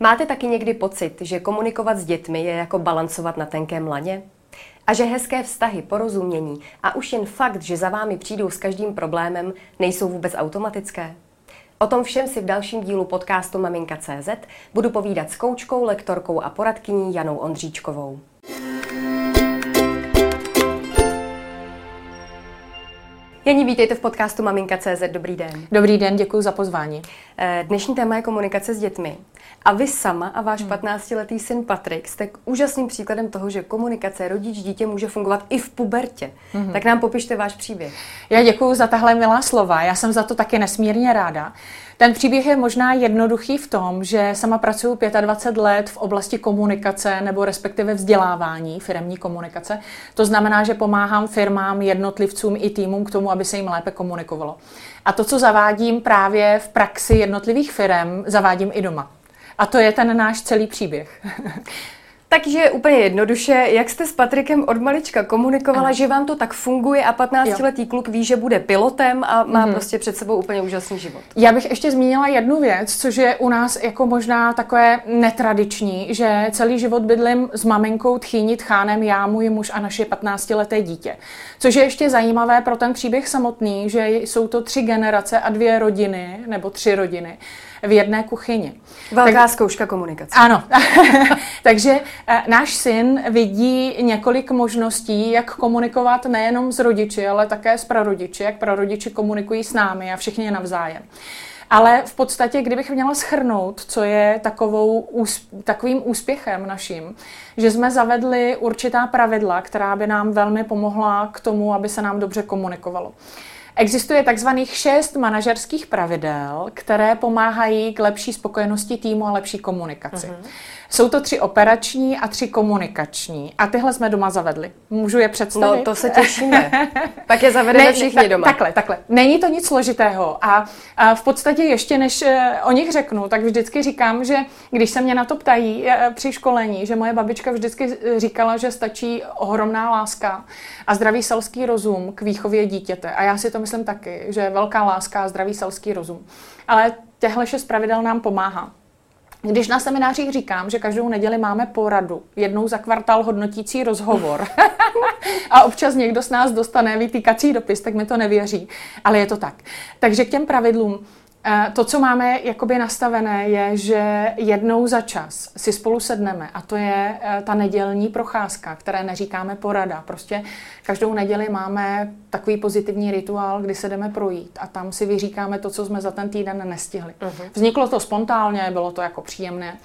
Máte taky někdy pocit, že komunikovat s dětmi je jako balancovat na tenkém laně? A že hezké vztahy, porozumění a už jen fakt, že za vámi přijdou s každým problémem, nejsou vůbec automatické? O tom všem si v dalším dílu podcastu Maminka.cz budu povídat s koučkou, lektorkou a poradkyní Janou Ondříčkovou. Janí, vítejte v podcastu Maminka.cz. Dobrý den. Dobrý den, děkuji za pozvání. Eh, dnešní téma je komunikace s dětmi. A vy sama a váš hmm. 15-letý syn Patrik jste úžasným příkladem toho, že komunikace rodič-dítě může fungovat i v pubertě. Hmm. Tak nám popište váš příběh. Já děkuji za tahle milá slova. Já jsem za to taky nesmírně ráda. Ten příběh je možná jednoduchý v tom, že sama pracuji 25 let v oblasti komunikace nebo respektive vzdělávání, firmní komunikace. To znamená, že pomáhám firmám, jednotlivcům i týmům k tomu, aby se jim lépe komunikovalo. A to, co zavádím právě v praxi jednotlivých firm, zavádím i doma. A to je ten náš celý příběh. Takže úplně jednoduše, jak jste s Patrikem od malička komunikovala, ano. že vám to tak funguje a 15-letý kluk ví, že bude pilotem a má mm-hmm. prostě před sebou úplně úžasný život. Já bych ještě zmínila jednu věc, což je u nás jako možná takové netradiční, že celý život bydlím s maminkou, tchýní, tchánem, já, můj muž a naše 15-leté dítě. Což je ještě zajímavé pro ten příběh samotný, že jsou to tři generace a dvě rodiny, nebo tři rodiny v jedné kuchyni. Velká tak, zkouška komunikace. Ano. Takže eh, náš syn vidí několik možností, jak komunikovat nejenom s rodiči, ale také s prarodiči, jak prarodiči komunikují s námi a všichni navzájem. Ale v podstatě, kdybych měla schrnout, co je takovou, takovým úspěchem naším, že jsme zavedli určitá pravidla, která by nám velmi pomohla k tomu, aby se nám dobře komunikovalo. Existuje takzvaných šest manažerských pravidel, které pomáhají k lepší spokojenosti týmu a lepší komunikaci. Uh-huh. Jsou to tři operační a tři komunikační. A tyhle jsme doma zavedli. Můžu je představit? No, to se těšíme. tak je zavedeme ne, všichni ta, doma. Takhle, takhle. Není to nic složitého. A, a v podstatě ještě než eh, o nich řeknu, tak vždycky říkám, že když se mě na to ptají eh, při školení, že moje babička vždycky říkala, že stačí ohromná láska a zdravý selský rozum k výchově dítěte. A já si to myslím taky, že velká láska a zdravý selský rozum. Ale těhle šest pravidel nám pomáhá. Když na seminářích říkám, že každou neděli máme poradu, jednou za kvartál hodnotící rozhovor a občas někdo s nás dostane vytýkací dopis, tak mi to nevěří, ale je to tak. Takže k těm pravidlům to, co máme jakoby nastavené, je, že jednou za čas si spolu sedneme a to je eh, ta nedělní procházka, které neříkáme porada. Prostě každou neděli máme takový pozitivní rituál, kdy se jdeme projít a tam si vyříkáme to, co jsme za ten týden nestihli. Uh-huh. Vzniklo to spontánně, bylo to jako příjemné.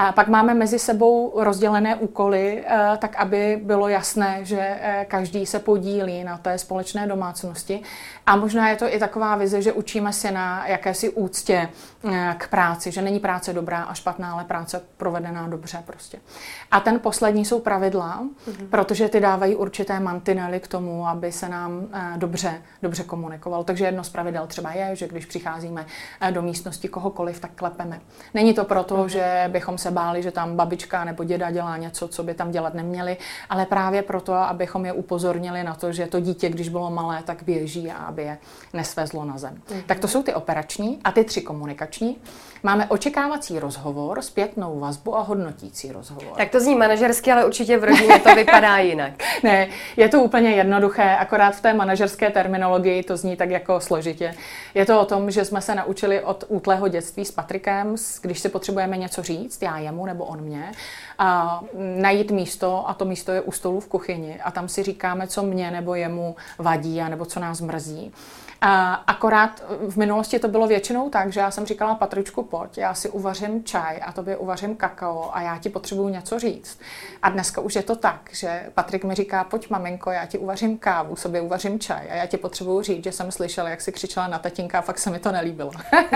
A pak máme mezi sebou rozdělené úkoly, eh, tak aby bylo jasné, že eh, každý se podílí na té společné domácnosti. A možná je to i taková vize, že učíme se na jakési úctě eh, k práci, že není práce dobrá a špatná, ale práce provedená dobře prostě. A ten poslední jsou pravidla, mm-hmm. protože ty dávají určité mantinely k tomu, aby se nám dobře, dobře komunikoval. Takže jedno z pravidel třeba je, že když přicházíme do místnosti kohokoliv, tak klepeme. Není to proto, mm-hmm. že bychom se se báli, že tam babička nebo děda dělá něco, co by tam dělat neměli, ale právě proto, abychom je upozornili na to, že to dítě, když bylo malé, tak běží a aby je nesvezlo na zem. Mm-hmm. Tak to jsou ty operační a ty tři komunikační. Máme očekávací rozhovor, zpětnou vazbu a hodnotící rozhovor. Tak to zní manažersky, ale určitě v rodině to vypadá jinak. ne, je to úplně jednoduché, akorát v té manažerské terminologii to zní tak jako složitě. Je to o tom, že jsme se naučili od útlého dětství s Patrikem, když si potřebujeme něco říct, já jemu nebo on mě, a najít místo a to místo je u stolu v kuchyni a tam si říkáme, co mě nebo jemu vadí a nebo co nás mrzí. A akorát v minulosti to bylo většinou tak, že já jsem říkala Patričku, pojď, já si uvařím čaj a tobě uvařím kakao a já ti potřebuju něco říct. A dneska už je to tak, že Patrik mi říká, pojď maminko, já ti uvařím kávu, sobě uvařím čaj a já ti potřebuju říct, že jsem slyšela, jak si křičela na tatínka a fakt se mi to nelíbilo.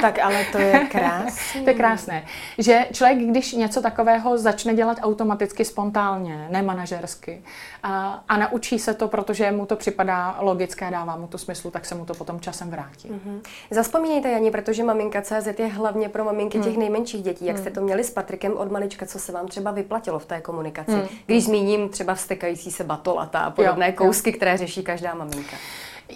tak ale to je krásné. to je krásné, že člověk, když něco takového začne dělat automaticky, spontánně, nemanažersky a, a naučí se to, protože mu to připadá logické, dává mu to smyslu, tak se mu to potom časem vrátí. Mm-hmm. Zaspomínejte, Jani, protože maminka CZ je hlavně pro maminky mm. těch nejmenších dětí. Jak mm. jste to měli s Patrikem od malička, co se vám třeba vyplatilo v té komunikaci? Mm. Když zmíním třeba vstekající se batolata a podobné jo, kousky, jo. které řeší každá maminka.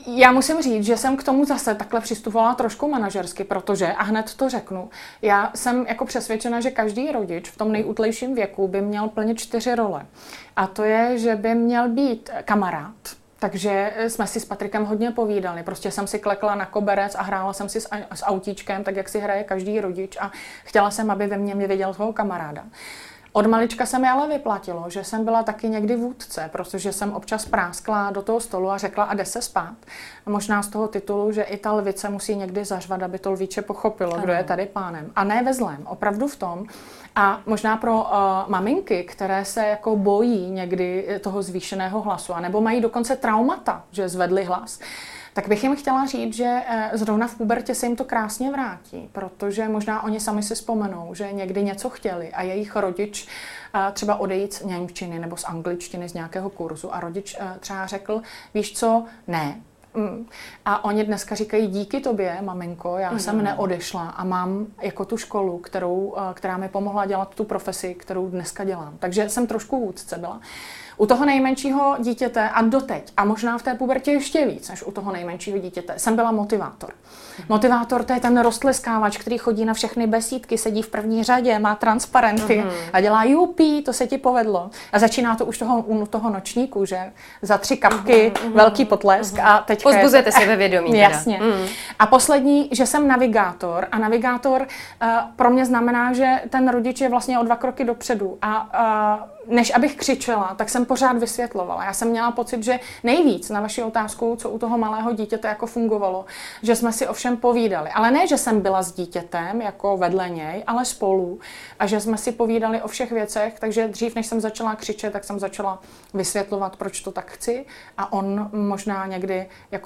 Já musím říct, že jsem k tomu zase takhle přistupovala trošku manažersky, protože, a hned to řeknu, já jsem jako přesvědčena, že každý rodič v tom nejútlejším věku by měl plnit čtyři role. A to je, že by měl být kamarád, takže jsme si s Patrikem hodně povídali. Prostě jsem si klekla na koberec a hrála jsem si s, s autíčkem, tak jak si hraje každý rodič a chtěla jsem, aby ve mně mě viděl svého kamaráda. Od malička se mi ale vyplatilo, že jsem byla taky někdy vůdce, protože jsem občas práskla do toho stolu a řekla a jde se spát. A možná z toho titulu, že i ta lvice musí někdy zařvat, aby to lvíče pochopilo, ano. kdo je tady pánem. A ne ve zlém, opravdu v tom. A možná pro uh, maminky, které se jako bojí někdy toho zvýšeného hlasu, anebo mají dokonce traumata, že zvedli hlas, tak bych jim chtěla říct, že eh, zrovna v pubertě se jim to krásně vrátí, protože možná oni sami si vzpomenou, že někdy něco chtěli a jejich rodič eh, třeba odejít z němčiny nebo z angličtiny z nějakého kurzu a rodič eh, třeba řekl, víš co, ne, mm. a oni dneska říkají, díky tobě, maminko, já mm. jsem neodešla a mám jako tu školu, kterou, která mi pomohla dělat tu profesi, kterou dneska dělám. Takže jsem trošku vůdce byla. U toho nejmenšího dítěte a doteď, a možná v té pubertě ještě víc než u toho nejmenšího dítěte, jsem byla motivátor. Motivátor to je ten rostleskávač, který chodí na všechny besídky, sedí v první řadě, má transparenty mm-hmm. a dělá jupí, to se ti povedlo. A začíná to už toho, u toho nočníku, že za tři kapky mm-hmm. velký potlesk mm-hmm. a teď. Pozbuzujete se ve vědomí. Teda. Jasně. Mm. A poslední, že jsem navigátor a navigátor uh, pro mě znamená, že ten rodič je vlastně o dva kroky dopředu a uh, než abych křičela, tak jsem pořád vysvětlovala. Já jsem měla pocit, že nejvíc na vaši otázku, co u toho malého dítěte jako fungovalo, že jsme si ovšem povídali. Ale ne, že jsem byla s dítětem jako vedle něj, ale spolu a že jsme si povídali o všech věcech, takže dřív, než jsem začala křičet, tak jsem začala vysvětlovat, proč to tak chci a on možná někdy jako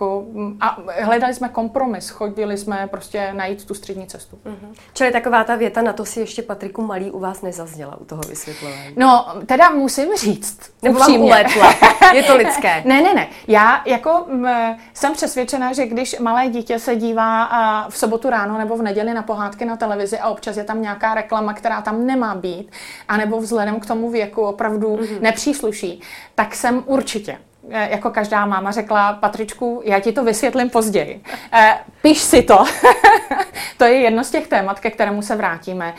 a hledali jsme kompromis, chodili jsme prostě najít tu střední cestu. Mm-hmm. Čili taková ta věta, na to si ještě Patriku Malý u vás nezazněla u toho vysvětlování. No, teda musím říct. Nebo vám uletla. Je to lidské. ne, ne, ne. Já jako m, jsem přesvědčena, že když malé dítě se dívá a v sobotu ráno nebo v neděli na pohádky na televizi a občas je tam nějaká reklama, která tam nemá být, anebo vzhledem k tomu věku opravdu mm-hmm. nepřísluší, tak jsem určitě jako každá máma řekla, Patričku, já ti to vysvětlím později. E, Píš si to. to je jedno z těch témat, ke kterému se vrátíme,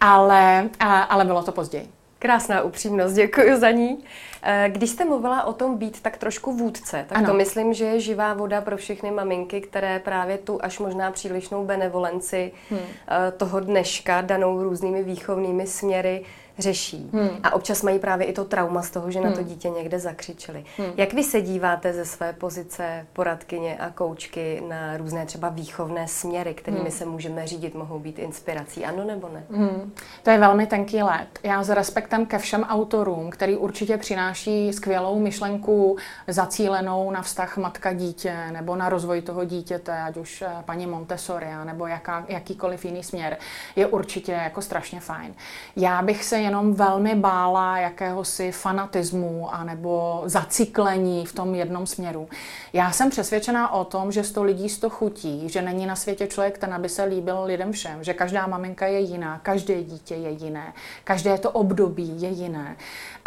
ale, ale bylo to později. Krásná upřímnost, děkuji za ní. Eh, když jste mluvila o tom být tak trošku vůdce, tak ano. to myslím, že je živá voda pro všechny maminky, které právě tu až možná přílišnou benevolenci hmm. Eh, toho dneška danou různými výchovnými směry řeší. Hmm. A občas mají právě i to trauma z toho, že hmm. na to hmm. dítě někde zakřičeli. Hmm. Jak vy se díváte ze své pozice poradkyně a koučky na různé třeba výchovné směry, kterými hmm. se můžeme řídit, mohou být inspirací, ano nebo ne? Hmm. To je velmi tenký let. Já s respektem ke všem autorům, který určitě přináší skvělou myšlenku zacílenou na vztah matka-dítě nebo na rozvoj toho dítěte, ať už eh, paní Montessori nebo jaká, jakýkoliv jiný směr, je určitě jako strašně fajn. Já bych se jenom velmi bála jakéhosi fanatismu anebo zaciklení v tom jednom směru. Já jsem přesvědčená o tom, že sto lidí sto chutí, že není na světě člověk, ten aby se líbil lidem všem, že každá maminka je jiná, každé dítě je jiné, každé to období je jiné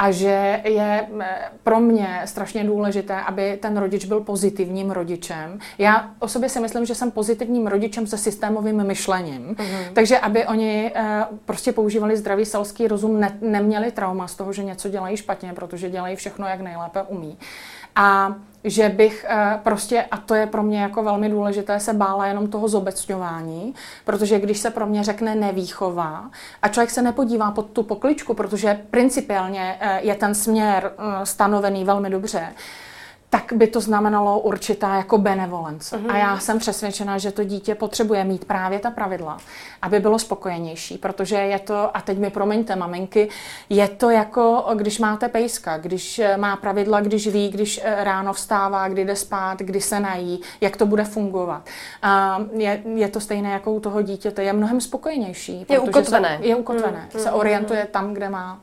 a že je pro mě strašně důležité, aby ten rodič byl pozitivním rodičem. Já o sobě si myslím, že jsem pozitivním rodičem se systémovým myšlením, mm-hmm. takže aby oni eh, prostě používali zdravý selský rozum, ne, neměli trauma z toho, že něco dělají špatně, protože dělají všechno, jak nejlépe umí. A že bych eh, prostě, a to je pro mě jako velmi důležité, se bála jenom toho zobecňování, protože když se pro mě řekne nevýchova a člověk se nepodívá pod tu pokličku, protože principiálně eh, je ten směr eh, stanovený velmi dobře, tak by to znamenalo určitá jako benevolence. Uh-huh. A já jsem přesvědčena, že to dítě potřebuje mít právě ta pravidla, aby bylo spokojenější, protože je to, a teď mi promiňte, maminky, je to jako, když máte pejska, když má pravidla, když ví, když eh, ráno vstává, kdy jde spát, kdy se nají, jak to bude fungovat. A je, je to stejné jako u toho dítěte, je mnohem spokojenější. Je ukotvené. Se, je ukotvené, uh-huh. se orientuje tam, kde má.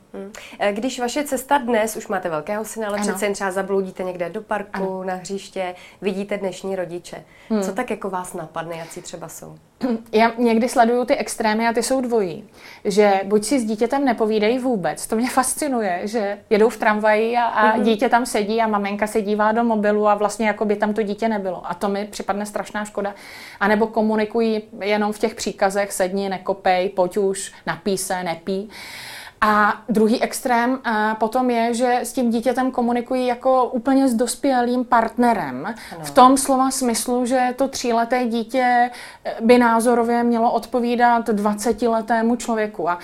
Když vaše cesta dnes, už máte velkého syna, ale přece jen třeba zabloudíte někde do parku, ano. na hřiště, vidíte dnešní rodiče. Hmm. Co tak jako vás napadne, jaký třeba jsou? Já někdy sleduju ty extrémy a ty jsou dvojí. Že buď si s dítětem nepovídají vůbec, to mě fascinuje, že jedou v tramvaji a, a mm-hmm. dítě tam sedí a maminka se dívá do mobilu a vlastně jako by tam to dítě nebylo. A to mi připadne strašná škoda. A nebo komunikují jenom v těch příkazech sedni, nekopej, pojď už, napí se, nepí. A druhý extrém a potom je, že s tím dítětem komunikují jako úplně s dospělým partnerem. Ano. V tom slova smyslu, že to tříleté dítě by názorově mělo odpovídat 20-letému člověku. A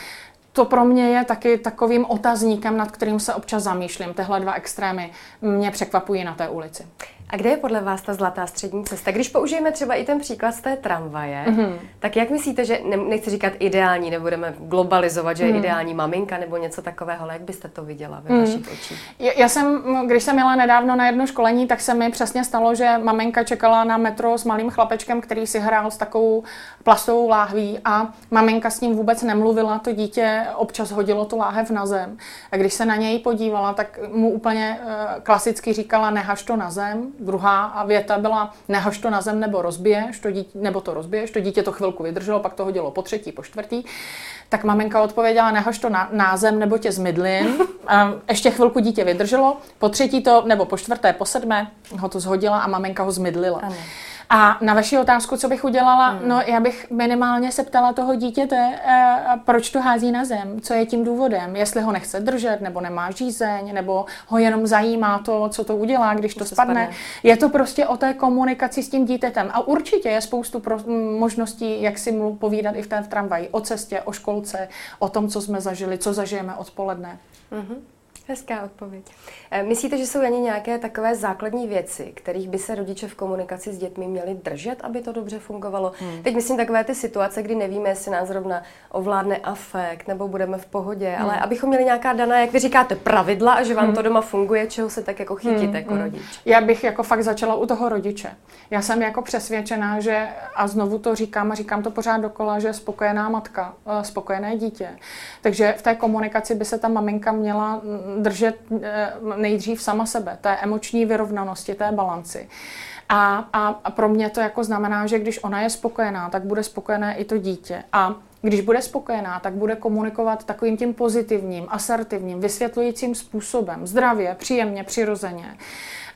to pro mě je taky takovým otazníkem, nad kterým se občas zamýšlím. Tehle dva extrémy mě překvapují na té ulici. A kde je podle vás ta zlatá střední cesta? Když použijeme třeba i ten příklad z té tramvaje, mm-hmm. tak jak myslíte, že, ne, nechci říkat ideální, nebudeme globalizovat, že je mm. ideální maminka nebo něco takového, ale jak byste to viděla ve mm. vašich očích? Já, jsem, když jsem měla nedávno na jedno školení, tak se mi přesně stalo, že maminka čekala na metro s malým chlapečkem, který si hrál s takovou plastovou láhví a maminka s ním vůbec nemluvila, to dítě občas hodilo tu láhev na zem. A když se na něj podívala, tak mu úplně uh, klasicky říkala, nehaž to na zem, Druhá věta byla, nehož to na zem nebo rozbiješ, to dítě, nebo to rozbiješ, to dítě to chvilku vydrželo, pak to hodilo po třetí, po čtvrtý. Tak maminka odpověděla, nehož to na, na zem nebo tě zmydlím. Ještě chvilku dítě vydrželo, po třetí to, nebo po čtvrté, po sedmé ho to zhodila a maminka ho zmydlila. Ano. A na vaši otázku, co bych udělala, hmm. no já bych minimálně se ptala toho dítěte, eh, proč to hází na zem, co je tím důvodem, jestli ho nechce držet, nebo nemá žízeň, nebo ho jenom zajímá to, co to udělá, když to spadne. spadne. Je to prostě o té komunikaci s tím dítětem. A určitě je spoustu pro, možností, jak si mu povídat i v té v tramvaji, o cestě, o školce, o tom, co jsme zažili, co zažijeme odpoledne. Mm-hmm. Hezká odpověď. Eh, myslíte, že jsou ani nějaké takové základní věci, kterých by se rodiče v komunikaci s dětmi měli držet, aby to dobře fungovalo? Hmm. Teď myslím takové ty situace, kdy nevíme, jestli nás zrovna ovládne afekt nebo budeme v pohodě, hmm. ale abychom měli nějaká daná, jak vy říkáte, pravidla a že vám hmm. to doma funguje, čeho se tak jako chytíte hmm. jako hmm. rodič. Já bych jako fakt začala u toho rodiče. Já jsem jako přesvědčená, že, a znovu to říkám a říkám to pořád dokola, že spokojená matka, eh, spokojené dítě. Takže v té komunikaci by se ta maminka měla držet eh, nejdřív sama sebe, té emoční vyrovnanosti, té balanci. A, a, a pro mě to jako znamená, že když ona je spokojená, tak bude spokojené i to dítě. A když bude spokojená, tak bude komunikovat takovým tím pozitivním, asertivním, vysvětlujícím způsobem, zdravě, příjemně, přirozeně.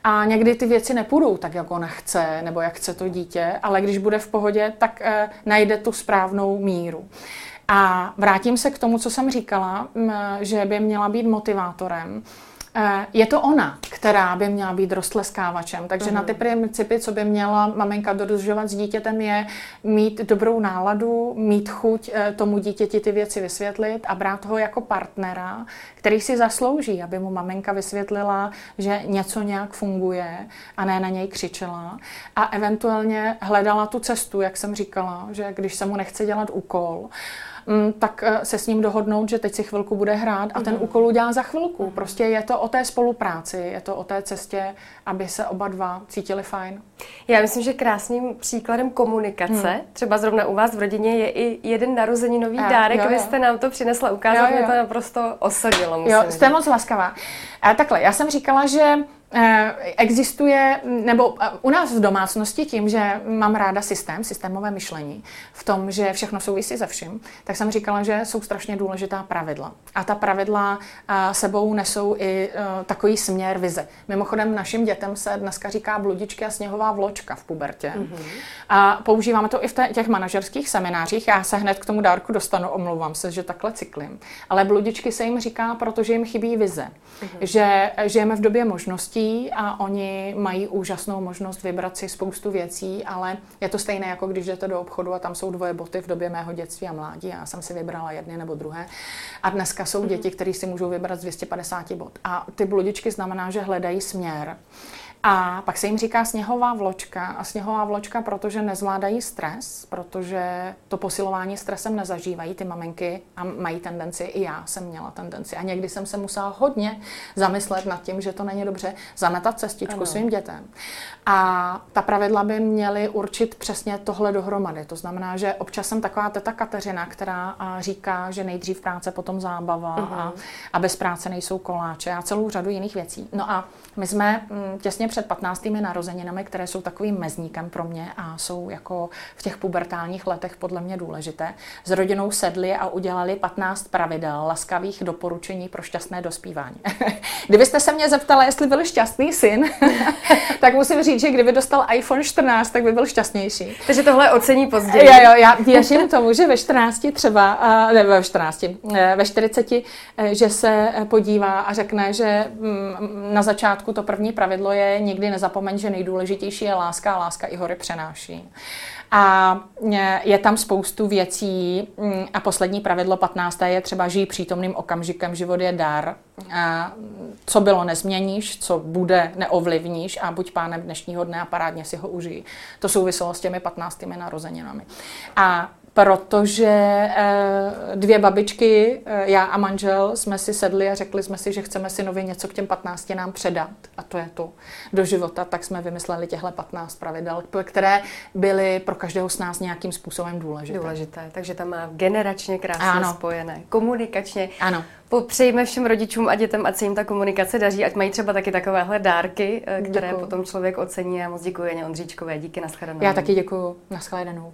A někdy ty věci nepůjdou tak, jak ona chce, nebo jak chce to dítě, ale když bude v pohodě, tak eh, najde tu správnou míru. A vrátím se k tomu, co jsem říkala, že by měla být motivátorem. E, je to ona, která by měla být roztleskávačem. Takže mm. na ty mhm. principy, co by měla maminka dodržovat s dítětem, je mít dobrou náladu, mít chuť e, tomu dítěti ty věci vysvětlit a brát ho jako partnera, který si zaslouží, aby mu maminka vysvětlila, že něco nějak funguje a ne na něj křičela. A eventuálně hledala tu cestu, jak jsem říkala, že když se mu nechce dělat úkol, tak eh, se s ním dohodnout, že teď si chvilku bude hrát a ten mhm. úkol udělá za chvilku. Mhm. Prostě je to o té spolupráci, je to o té cestě, aby se oba dva cítili fajn. Já myslím, že krásným příkladem komunikace, hmm. třeba zrovna u vás v rodině, je i jeden narozeninový a, dárek. Jo, jo. Vy jste nám to přinesla ukázat, mě to naprosto osadilo. Jo, jste moc laskavá. A takhle, já jsem říkala, že existuje, nebo eh, u nás v domácnosti tím, že mám ráda systém, systémové myšlení, v tom, že všechno souvisí se vším, tak jsem říkala, že jsou strašně důležitá pravidla. A ta pravidla eh, sebou nesou i takový směr vize. Mimochodem našim dětem se dneska říká bludičky a sněhová vločka v pubertě. Mm-hmm. A používáme to i v těch manažerských seminářích. Já se hned k tomu dárku dostanu, omlouvám se, že takhle cyklím. Ale bludičky se jim říká, protože jim chybí vize. Mm-hmm. Že žijeme v době možností, možností a oni mají úžasnou možnost vybrat si spoustu věcí, ale je to stejné, jako když jdete do obchodu a tam jsou dvoje boty v době mého dětství a mládí. Já jsem si vybrala jedny nebo druhé. A dneska jsou mhm. děti, které si můžou vybrat z 250 bot. A ty bludičky znamená, že hledají směr. A pak se jim říká sněhová vločka. A sněhová vločka, protože nezvládají stres, protože to posilování stresem nezažívají ty maminky a mají tendenci, i já jsem měla tendenci. A někdy jsem se musela hodně zamyslet nad tím, že to není dobře zametat cestičku ano. svým dětem. A ta pravidla by měly určit přesně tohle dohromady. To znamená, že občas jsem taková teta Kateřina, která říká, že nejdřív práce, potom zábava uh-huh. a, a bez práce nejsou koláče a celou řadu jiných věcí. No a my jsme mm, těsně těsně před 15. narozeninami, které jsou takovým mezníkem pro mě a jsou jako v těch pubertálních letech podle mě důležité, s rodinou sedli a udělali 15 pravidel laskavých doporučení pro šťastné dospívání. Kdybyste se mě zeptala, jestli byl šťastný syn, tak musím říct, že kdyby dostal iPhone 14, tak by byl šťastnější. Takže tohle ocení později. Jo, jo, já věřím tomu, že ve 14 třeba, ne ve 14, eh, ve 40, eh, že se podívá a řekne, že mm, na začátku to první pravidlo je nikdy nezapomeň, že nejdůležitější je láska a láska i hory přenáší. A je tam spoustu věcí mm, a poslední pravidlo 15. je třeba žij přítomným okamžikem, život je dar. A co bylo nezměníš, co bude neovlivníš a buď pánem dnešního dne a parádně si ho užij. To souviselo s těmi 15. narozeninami. A protože eh, dvě babičky, eh, já a manžel, jsme si sedli a řekli jsme si, že chceme si nově něco k těm 15 nám předat. A to je to do života. Tak jsme vymysleli těchto 15 pravidel, které byly pro každého z nás nějakým způsobem důležité. Důležité. Takže tam má generačně krásně ano. spojené, komunikačně. Ano. Popřejme všem rodičům a dětem, ať se jim ta komunikace daří, ať mají třeba taky takovéhle dárky, eh, které děkuju. potom člověk ocení. A moc děkuji Ondříčkové. Díky, nashledanou. Já taky děkuji. Nashledanou.